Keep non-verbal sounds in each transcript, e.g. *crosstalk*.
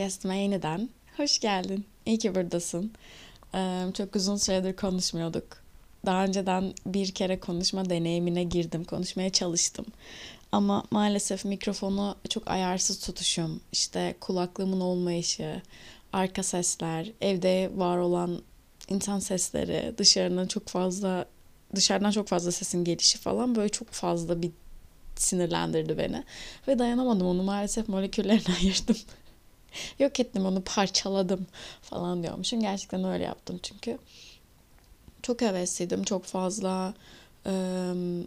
podcastime yeniden hoş geldin. İyi ki buradasın. Ee, çok uzun süredir konuşmuyorduk. Daha önceden bir kere konuşma deneyimine girdim, konuşmaya çalıştım. Ama maalesef mikrofonu çok ayarsız tutuşum, işte kulaklığımın olmayışı, arka sesler, evde var olan insan sesleri, dışarıdan çok fazla dışarıdan çok fazla sesin gelişi falan böyle çok fazla bir sinirlendirdi beni. Ve dayanamadım onu maalesef moleküllerine *laughs* ayırdım. Yok ettim onu parçaladım falan diyormuşum. Gerçekten öyle yaptım çünkü. Çok hevesliydim. Çok fazla ıı,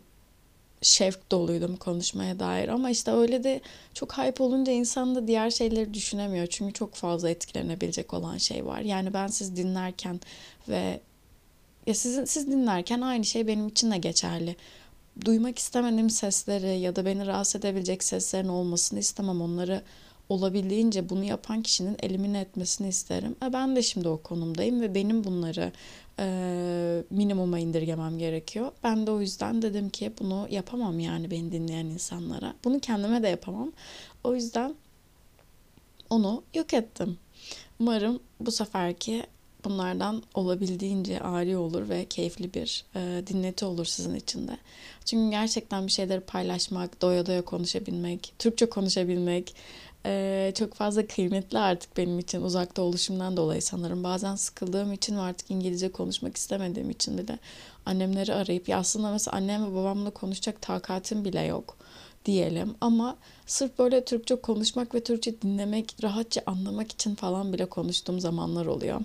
şevk doluydum konuşmaya dair. Ama işte öyle de çok hype olunca insan da diğer şeyleri düşünemiyor. Çünkü çok fazla etkilenebilecek olan şey var. Yani ben siz dinlerken ve ya sizin siz dinlerken aynı şey benim için de geçerli duymak istemediğim sesleri ya da beni rahatsız edebilecek seslerin olmasını istemem. Onları olabildiğince bunu yapan kişinin elimine etmesini isterim. E ben de şimdi o konumdayım ve benim bunları e, minimuma indirgemem gerekiyor. Ben de o yüzden dedim ki bunu yapamam yani beni dinleyen insanlara. Bunu kendime de yapamam. O yüzden onu yok ettim. Umarım bu seferki bunlardan olabildiğince ari olur ve keyifli bir e, dinleti olur sizin için de. Çünkü gerçekten bir şeyleri paylaşmak, doya doya konuşabilmek, Türkçe konuşabilmek e, çok fazla kıymetli artık benim için uzakta oluşumdan dolayı sanırım. Bazen sıkıldığım için ve artık İngilizce konuşmak istemediğim için bir de annemleri arayıp ya aslında mesela annem ve babamla konuşacak takatim bile yok diyelim ama sırf böyle Türkçe konuşmak ve Türkçe dinlemek, rahatça anlamak için falan bile konuştuğum zamanlar oluyor.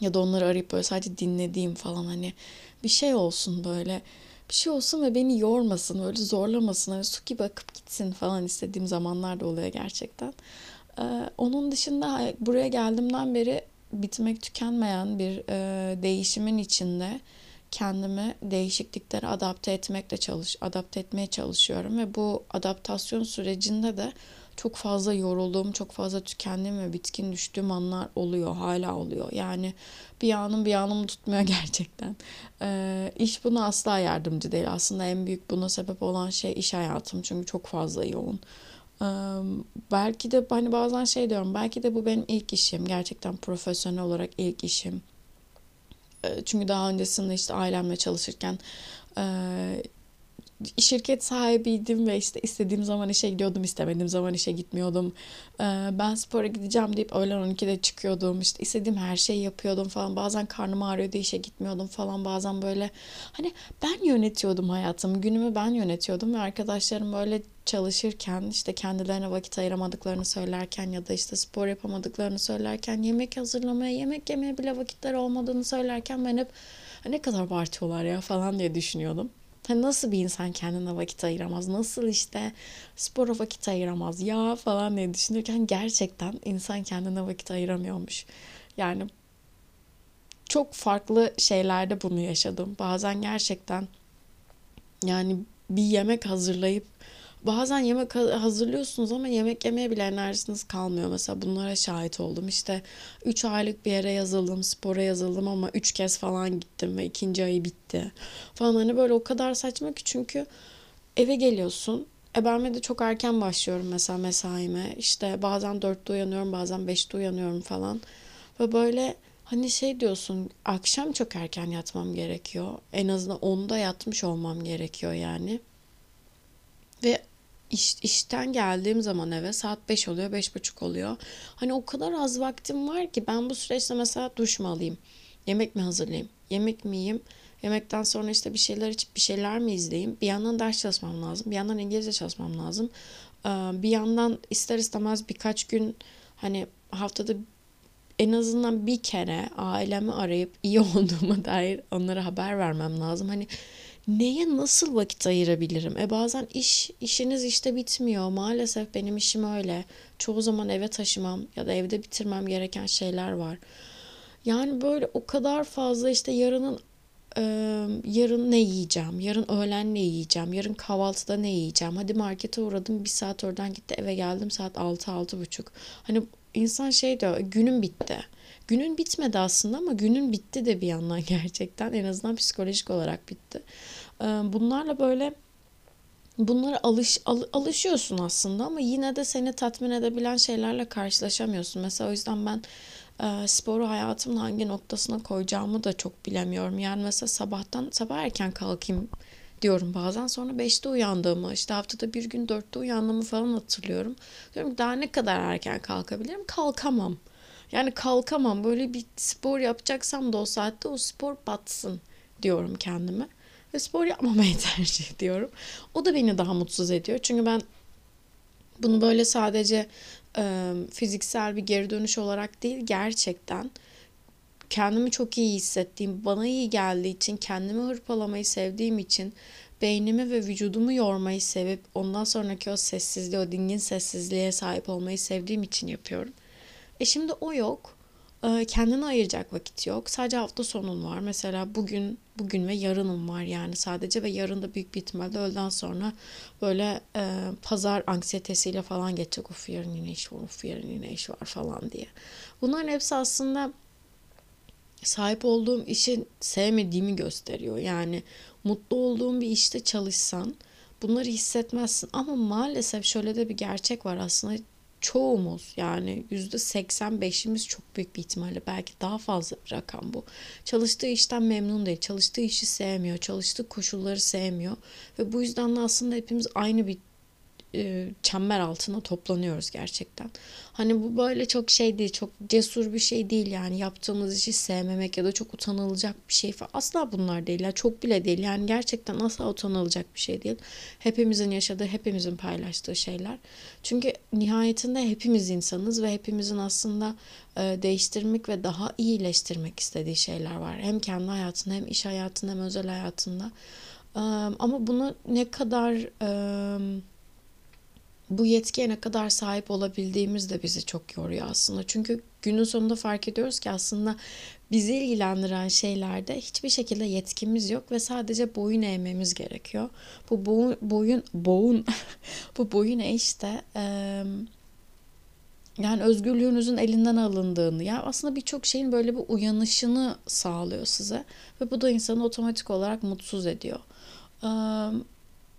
Ya da onları arayıp böyle sadece dinlediğim falan hani bir şey olsun böyle bir şey olsun ve beni yormasın, öyle zorlamasın, öyle su gibi akıp gitsin falan istediğim zamanlar da oluyor gerçekten. Ee, onun dışında buraya geldiğimden beri bitmek tükenmeyen bir e, değişimin içinde kendimi değişikliklere adapte etmekle çalış, adapte etmeye çalışıyorum ve bu adaptasyon sürecinde de çok fazla yorulduğum, çok fazla tükendiğim ve bitkin düştüğüm anlar oluyor. Hala oluyor. Yani bir anım bir anımı tutmuyor *laughs* gerçekten. Ee, iş buna asla yardımcı değil. Aslında en büyük buna sebep olan şey iş hayatım. Çünkü çok fazla yoğun. Ee, belki de hani bazen şey diyorum. Belki de bu benim ilk işim. Gerçekten profesyonel olarak ilk işim. Ee, çünkü daha öncesinde işte ailemle çalışırken e, şirket sahibiydim ve işte istediğim zaman işe gidiyordum, istemediğim zaman işe gitmiyordum. Ee, ben spora gideceğim deyip öğlen 12'de çıkıyordum. İşte istediğim her şeyi yapıyordum falan. Bazen karnım ağrıyordu işe gitmiyordum falan. Bazen böyle hani ben yönetiyordum hayatımı. Günümü ben yönetiyordum ve arkadaşlarım böyle çalışırken işte kendilerine vakit ayıramadıklarını söylerken ya da işte spor yapamadıklarını söylerken yemek hazırlamaya, yemek yemeye bile vakitler olmadığını söylerken ben hep ne kadar abartıyorlar ya falan diye düşünüyordum. Hani nasıl bir insan kendine vakit ayıramaz? Nasıl işte spora vakit ayıramaz ya falan diye düşünürken gerçekten insan kendine vakit ayıramıyormuş. Yani çok farklı şeylerde bunu yaşadım. Bazen gerçekten yani bir yemek hazırlayıp bazen yemek hazırlıyorsunuz ama yemek yemeye bile enerjiniz kalmıyor. Mesela bunlara şahit oldum. İşte 3 aylık bir yere yazıldım, spora yazıldım ama 3 kez falan gittim ve ikinci ayı bitti. Falan hani böyle o kadar saçma ki çünkü eve geliyorsun. E ben de çok erken başlıyorum mesela mesaime. İşte bazen 4'te uyanıyorum, bazen 5'te uyanıyorum falan. Ve böyle hani şey diyorsun akşam çok erken yatmam gerekiyor. En azından 10'da yatmış olmam gerekiyor yani. Ve iş, işten geldiğim zaman eve saat 5 oluyor, beş buçuk oluyor. Hani o kadar az vaktim var ki ben bu süreçte mesela duş mu alayım? Yemek mi hazırlayayım? Yemek mi yiyeyim? Yemekten sonra işte bir şeyler içip bir şeyler mi izleyeyim? Bir yandan ders çalışmam lazım. Bir yandan İngilizce çalışmam lazım. Bir yandan ister istemez birkaç gün hani haftada en azından bir kere ailemi arayıp iyi *laughs* olduğuma dair onlara haber vermem lazım. Hani neye nasıl vakit ayırabilirim? E bazen iş işiniz işte bitmiyor. Maalesef benim işim öyle. Çoğu zaman eve taşımam ya da evde bitirmem gereken şeyler var. Yani böyle o kadar fazla işte yarının e, yarın ne yiyeceğim, yarın öğlen ne yiyeceğim, yarın kahvaltıda ne yiyeceğim. Hadi markete uğradım bir saat oradan gitti eve geldim saat altı altı buçuk. Hani insan şey diyor günüm bitti. Günün bitmedi aslında ama günün bitti de bir yandan *laughs* gerçekten. En azından psikolojik olarak bitti. Bunlarla böyle bunlara alış al, alışıyorsun aslında ama yine de seni tatmin edebilen şeylerle karşılaşamıyorsun. Mesela o yüzden ben e, sporu hayatımın hangi noktasına koyacağımı da çok bilemiyorum. Yani mesela sabahtan sabah erken kalkayım diyorum bazen. Sonra 5'te uyandığımı, işte haftada bir gün 4'te uyandığımı falan hatırlıyorum. Diyorum daha ne kadar erken kalkabilirim? Kalkamam. Yani kalkamam. Böyle bir spor yapacaksam da o saatte o spor batsın diyorum kendime. Ve spor yapmamayı *laughs* tercih ediyorum. O da beni daha mutsuz ediyor. Çünkü ben bunu böyle sadece e, fiziksel bir geri dönüş olarak değil gerçekten kendimi çok iyi hissettiğim, bana iyi geldiği için, kendimi hırpalamayı sevdiğim için, beynimi ve vücudumu yormayı sevip ondan sonraki o sessizliğe, o dingin sessizliğe sahip olmayı sevdiğim için yapıyorum. E şimdi o yok. E, kendine ayıracak vakit yok. Sadece hafta sonun var. Mesela bugün bugün ve yarınım var yani sadece ve yarın da büyük bir ihtimalle öğleden sonra böyle e, pazar anksiyetesiyle falan geçecek. Of yarın yine iş var, of yarın yine iş var falan diye. Bunların hepsi aslında sahip olduğum işi sevmediğimi gösteriyor. Yani mutlu olduğum bir işte çalışsan bunları hissetmezsin. Ama maalesef şöyle de bir gerçek var aslında çoğumuz yani yüzde 85'imiz çok büyük bir ihtimalle belki daha fazla bir rakam bu. Çalıştığı işten memnun değil, çalıştığı işi sevmiyor, çalıştığı koşulları sevmiyor ve bu yüzden de aslında hepimiz aynı bir e, çember altına toplanıyoruz gerçekten. Hani bu böyle çok şey değil, çok cesur bir şey değil yani yaptığımız işi sevmemek ya da çok utanılacak bir şey falan. Asla bunlar değil. Yani çok bile değil. Yani gerçekten asla utanılacak bir şey değil. Hepimizin yaşadığı, hepimizin paylaştığı şeyler. Çünkü nihayetinde hepimiz insanız ve hepimizin aslında e, değiştirmek ve daha iyileştirmek istediği şeyler var. Hem kendi hayatında hem iş hayatında hem özel hayatında. Ama bunu ne kadar... bu yetkiye ne kadar sahip olabildiğimiz de bizi çok yoruyor aslında. Çünkü günün sonunda fark ediyoruz ki aslında bizi ilgilendiren şeylerde hiçbir şekilde yetkimiz yok ve sadece boyun eğmemiz gerekiyor. Bu boyun boyun boyun *laughs* bu boyun eğiş de e, yani özgürlüğünüzün elinden alındığını yani aslında birçok şeyin böyle bir uyanışını sağlıyor size ve bu da insanı otomatik olarak mutsuz ediyor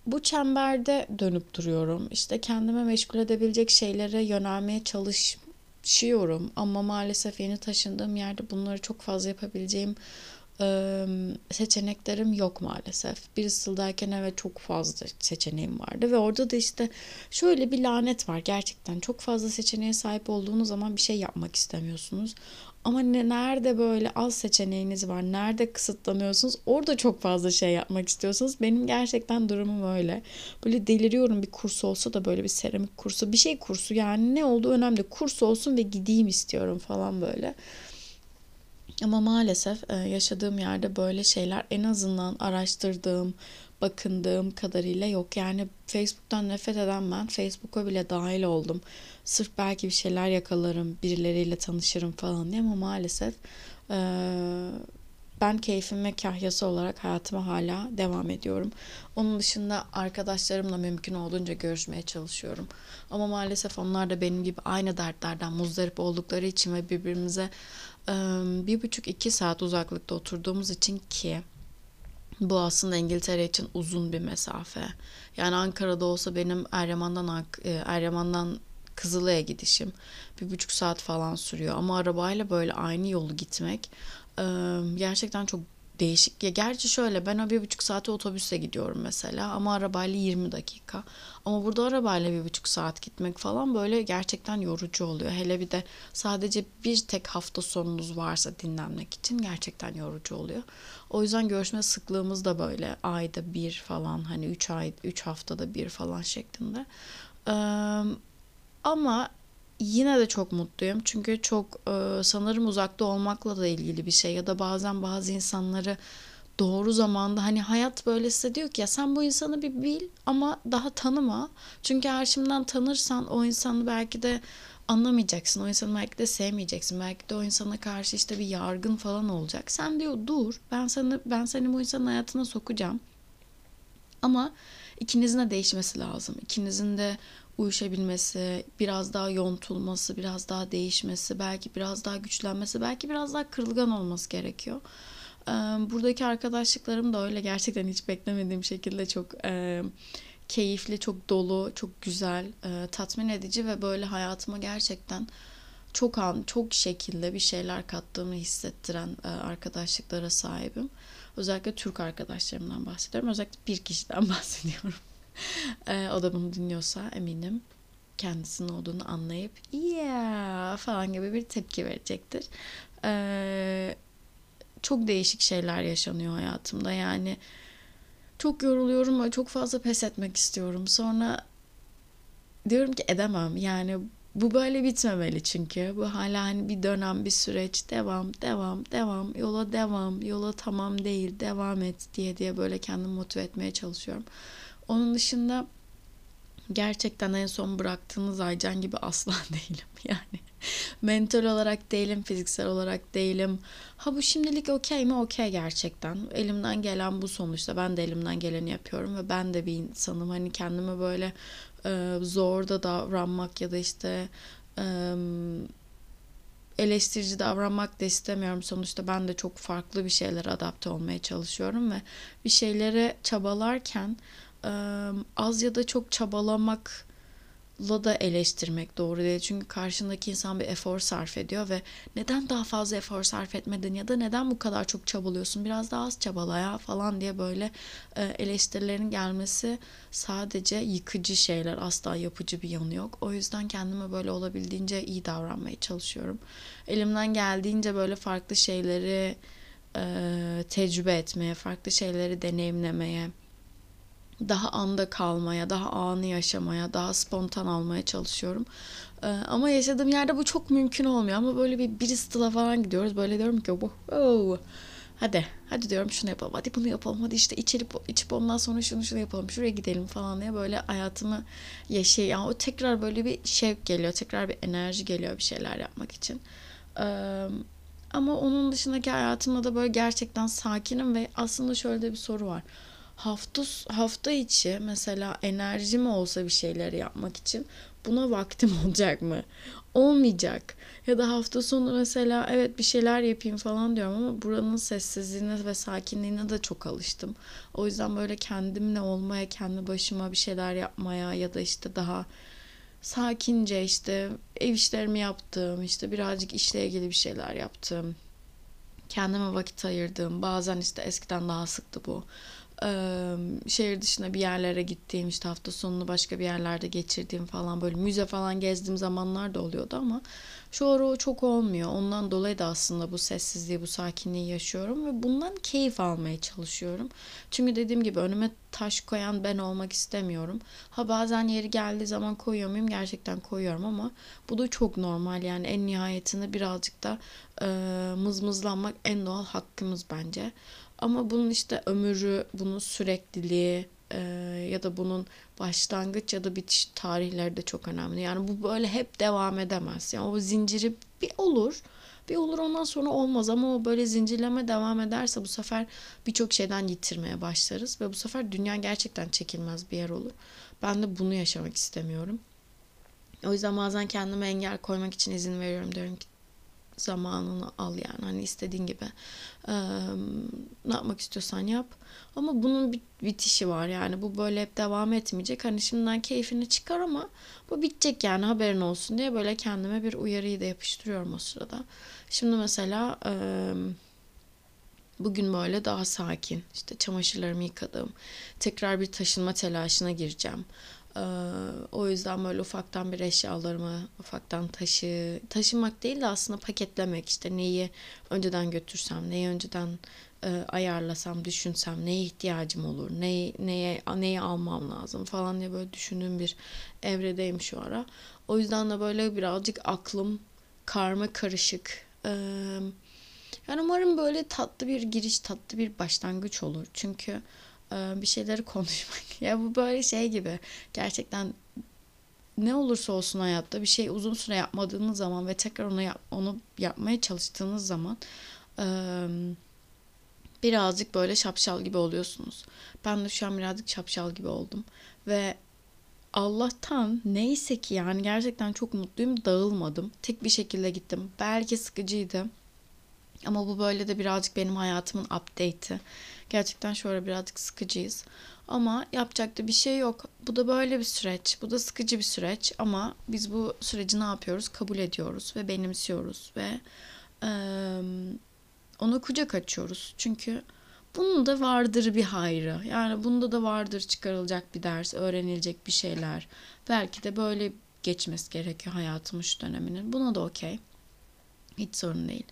bu çemberde dönüp duruyorum. İşte kendime meşgul edebilecek şeylere yönelmeye çalışıyorum. Ama maalesef yeni taşındığım yerde bunları çok fazla yapabileceğim seçeneklerim yok maalesef. Bristol'dayken evet çok fazla seçeneğim vardı ve orada da işte şöyle bir lanet var gerçekten. Çok fazla seçeneğe sahip olduğunuz zaman bir şey yapmak istemiyorsunuz. Ama ne, nerede böyle az seçeneğiniz var, nerede kısıtlanıyorsunuz, orada çok fazla şey yapmak istiyorsunuz. Benim gerçekten durumum öyle. Böyle deliriyorum bir kurs olsa da böyle bir seramik kursu, bir şey kursu yani ne olduğu önemli. Kurs olsun ve gideyim istiyorum falan böyle. Ama maalesef e, yaşadığım yerde böyle şeyler en azından araştırdığım, bakındığım kadarıyla yok. Yani Facebook'tan nefret eden ben Facebook'a bile dahil oldum. Sırf belki bir şeyler yakalarım, birileriyle tanışırım falan diye ama maalesef e, ben keyfim ve kahyası olarak hayatıma hala devam ediyorum. Onun dışında arkadaşlarımla mümkün olduğunca görüşmeye çalışıyorum. Ama maalesef onlar da benim gibi aynı dertlerden muzdarip oldukları için ve birbirimize bir buçuk iki saat uzaklıkta oturduğumuz için ki bu aslında İngiltere için uzun bir mesafe. Yani Ankara'da olsa benim Eryaman'dan Eryaman'dan Kızılay'a gidişim bir buçuk saat falan sürüyor. Ama arabayla böyle aynı yolu gitmek gerçekten çok değişik. Ya gerçi şöyle ben o bir buçuk saate otobüse gidiyorum mesela ama arabayla 20 dakika. Ama burada arabayla bir buçuk saat gitmek falan böyle gerçekten yorucu oluyor. Hele bir de sadece bir tek hafta sonunuz varsa dinlenmek için gerçekten yorucu oluyor. O yüzden görüşme sıklığımız da böyle ayda bir falan hani üç ay üç haftada bir falan şeklinde. Ee, ama yine de çok mutluyum. Çünkü çok e, sanırım uzakta olmakla da ilgili bir şey ya da bazen bazı insanları doğru zamanda hani hayat böyle size diyor ki ya sen bu insanı bir bil ama daha tanıma. Çünkü eğer şimdiden tanırsan o insanı belki de anlamayacaksın. O insanı belki de sevmeyeceksin. Belki de o insana karşı işte bir yargın falan olacak. Sen diyor dur ben seni ben seni bu insanın hayatına sokacağım. Ama ikinizin de değişmesi lazım. İkinizin de uyuşabilmesi, biraz daha yontulması, biraz daha değişmesi, belki biraz daha güçlenmesi, belki biraz daha kırılgan olması gerekiyor. Buradaki arkadaşlıklarım da öyle gerçekten hiç beklemediğim şekilde çok keyifli, çok dolu, çok güzel, tatmin edici ve böyle hayatıma gerçekten çok an, çok şekilde bir şeyler kattığımı hissettiren arkadaşlıklara sahibim. Özellikle Türk arkadaşlarımdan bahsediyorum. Özellikle bir kişiden *laughs* bahsediyorum. *laughs* e, o da bunu dinliyorsa eminim kendisinin olduğunu anlayıp yeah falan gibi bir tepki verecektir. E, çok değişik şeyler yaşanıyor hayatımda. Yani çok yoruluyorum ve çok fazla pes etmek istiyorum. Sonra diyorum ki edemem. Yani bu böyle bitmemeli çünkü. Bu hala hani bir dönem, bir süreç, devam, devam, devam, yola devam, yola tamam değil, devam et diye diye böyle kendimi motive etmeye çalışıyorum. Onun dışında gerçekten en son bıraktığınız Aycan gibi asla *laughs* değilim yani. Mental olarak değilim, fiziksel olarak değilim. Ha bu şimdilik okey mi? Okey gerçekten. Elimden gelen bu sonuçta. Ben de elimden geleni yapıyorum ve ben de bir insanım. Hani kendimi böyle e, zor da davranmak ya da işte e, eleştirici davranmak da istemiyorum. Sonuçta ben de çok farklı bir şeylere adapte olmaya çalışıyorum ve bir şeylere çabalarken az ya da çok çabalamak la da eleştirmek doğru değil. Çünkü karşındaki insan bir efor sarf ediyor ve neden daha fazla efor sarf etmedin ya da neden bu kadar çok çabalıyorsun biraz daha az çabala ya falan diye böyle eleştirilerin gelmesi sadece yıkıcı şeyler asla yapıcı bir yanı yok. O yüzden kendime böyle olabildiğince iyi davranmaya çalışıyorum. Elimden geldiğince böyle farklı şeyleri tecrübe etmeye, farklı şeyleri deneyimlemeye, daha anda kalmaya, daha anı yaşamaya, daha spontan almaya çalışıyorum. Ee, ama yaşadığım yerde bu çok mümkün olmuyor. Ama böyle bir Bristol'a falan gidiyoruz. Böyle diyorum ki oh, hadi hadi diyorum şunu yapalım hadi bunu yapalım hadi işte içip içip ondan sonra şunu şunu yapalım şuraya gidelim falan diye böyle hayatımı yaşay yani o tekrar böyle bir şevk geliyor tekrar bir enerji geliyor bir şeyler yapmak için ama onun dışındaki hayatımda da böyle gerçekten sakinim ve aslında şöyle de bir soru var hafta hafta içi mesela enerjim olsa bir şeyler yapmak için buna vaktim *laughs* olacak mı? Olmayacak. Ya da hafta sonu mesela evet bir şeyler yapayım falan diyorum ama buranın sessizliğine ve sakinliğine de çok alıştım. O yüzden böyle kendimle olmaya, kendi başıma bir şeyler yapmaya ya da işte daha sakince işte ev işlerimi yaptığım, işte birazcık işle ilgili bir şeyler yaptım. Kendime vakit ayırdığım, bazen işte eskiden daha sıktı bu şehir dışına bir yerlere gittiğim işte hafta sonunu başka bir yerlerde geçirdiğim falan böyle müze falan gezdiğim zamanlar da oluyordu ama şu ara o çok olmuyor. Ondan dolayı da aslında bu sessizliği, bu sakinliği yaşıyorum ve bundan keyif almaya çalışıyorum. Çünkü dediğim gibi önüme taş koyan ben olmak istemiyorum. Ha bazen yeri geldiği zaman koyuyor muyum? Gerçekten koyuyorum ama bu da çok normal. Yani en nihayetinde birazcık da e, mızmızlanmak en doğal hakkımız bence. Ama bunun işte ömrü, bunun sürekliliği e, ya da bunun başlangıç ya da bitiş tarihleri de çok önemli. Yani bu böyle hep devam edemez. Yani o zinciri bir olur. Bir olur ondan sonra olmaz ama o böyle zincirleme devam ederse bu sefer birçok şeyden yitirmeye başlarız ve bu sefer dünya gerçekten çekilmez bir yer olur. Ben de bunu yaşamak istemiyorum. O yüzden bazen kendime engel koymak için izin veriyorum. Diyorum ki zamanını al yani hani istediğin gibi. Ee, ne yapmak istiyorsan yap. Ama bunun bir bitişi var yani. Bu böyle hep devam etmeyecek. Hani şimdiden keyfini çıkar ama bu bitecek yani haberin olsun diye böyle kendime bir uyarıyı da yapıştırıyorum o sırada. Şimdi mesela e, bugün böyle daha sakin işte çamaşırlarımı yıkadım tekrar bir taşınma telaşına gireceğim o yüzden böyle ufaktan bir eşyalarımı ufaktan taşı taşımak değil de aslında paketlemek. İşte neyi önceden götürsem neyi önceden e, ayarlasam düşünsem neye ihtiyacım olur neyi, neye neyi almam lazım falan diye böyle düşündüğüm bir evredeyim şu ara. O yüzden de böyle birazcık aklım karma karışık. Ee, yani umarım böyle tatlı bir giriş tatlı bir başlangıç olur. Çünkü bir şeyleri *laughs* konuşmak. ya bu böyle şey gibi. Gerçekten ne olursa olsun hayatta bir şey uzun süre yapmadığınız zaman ve tekrar onu yap, onu yapmaya çalıştığınız zaman e, birazcık böyle şapşal gibi oluyorsunuz. Ben de şu an birazcık şapşal gibi oldum ve Allah'tan neyse ki yani gerçekten çok mutluyum dağılmadım. Tek bir şekilde gittim. Belki sıkıcıydı. Ama bu böyle de birazcık benim hayatımın update'i. Gerçekten şöyle birazcık sıkıcıyız. Ama yapacak da bir şey yok. Bu da böyle bir süreç. Bu da sıkıcı bir süreç. Ama biz bu süreci ne yapıyoruz? Kabul ediyoruz ve benimsiyoruz ve e, ona kucak açıyoruz. Çünkü bunun da vardır bir hayrı. Yani bunda da vardır çıkarılacak bir ders, öğrenilecek bir şeyler. Belki de böyle geçmesi gerekiyor hayatımın şu döneminin. Buna da okey. Hiç sorun değil.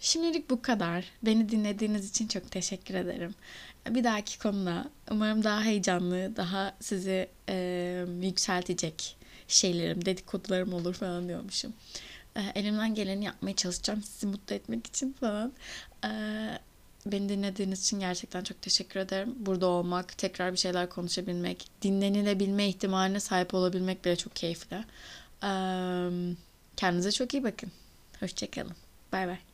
Şimdilik bu kadar. Beni dinlediğiniz için çok teşekkür ederim. Bir dahaki konuda umarım daha heyecanlı, daha sizi e, yükseltecek şeylerim, dedikodularım olur falan diyormuşum. E, elimden geleni yapmaya çalışacağım sizi mutlu etmek için falan. E, beni dinlediğiniz için gerçekten çok teşekkür ederim. Burada olmak, tekrar bir şeyler konuşabilmek, dinlenilebilme ihtimaline sahip olabilmek bile çok keyifli. E, kendinize çok iyi bakın. Hoşçakalın. Bye bye.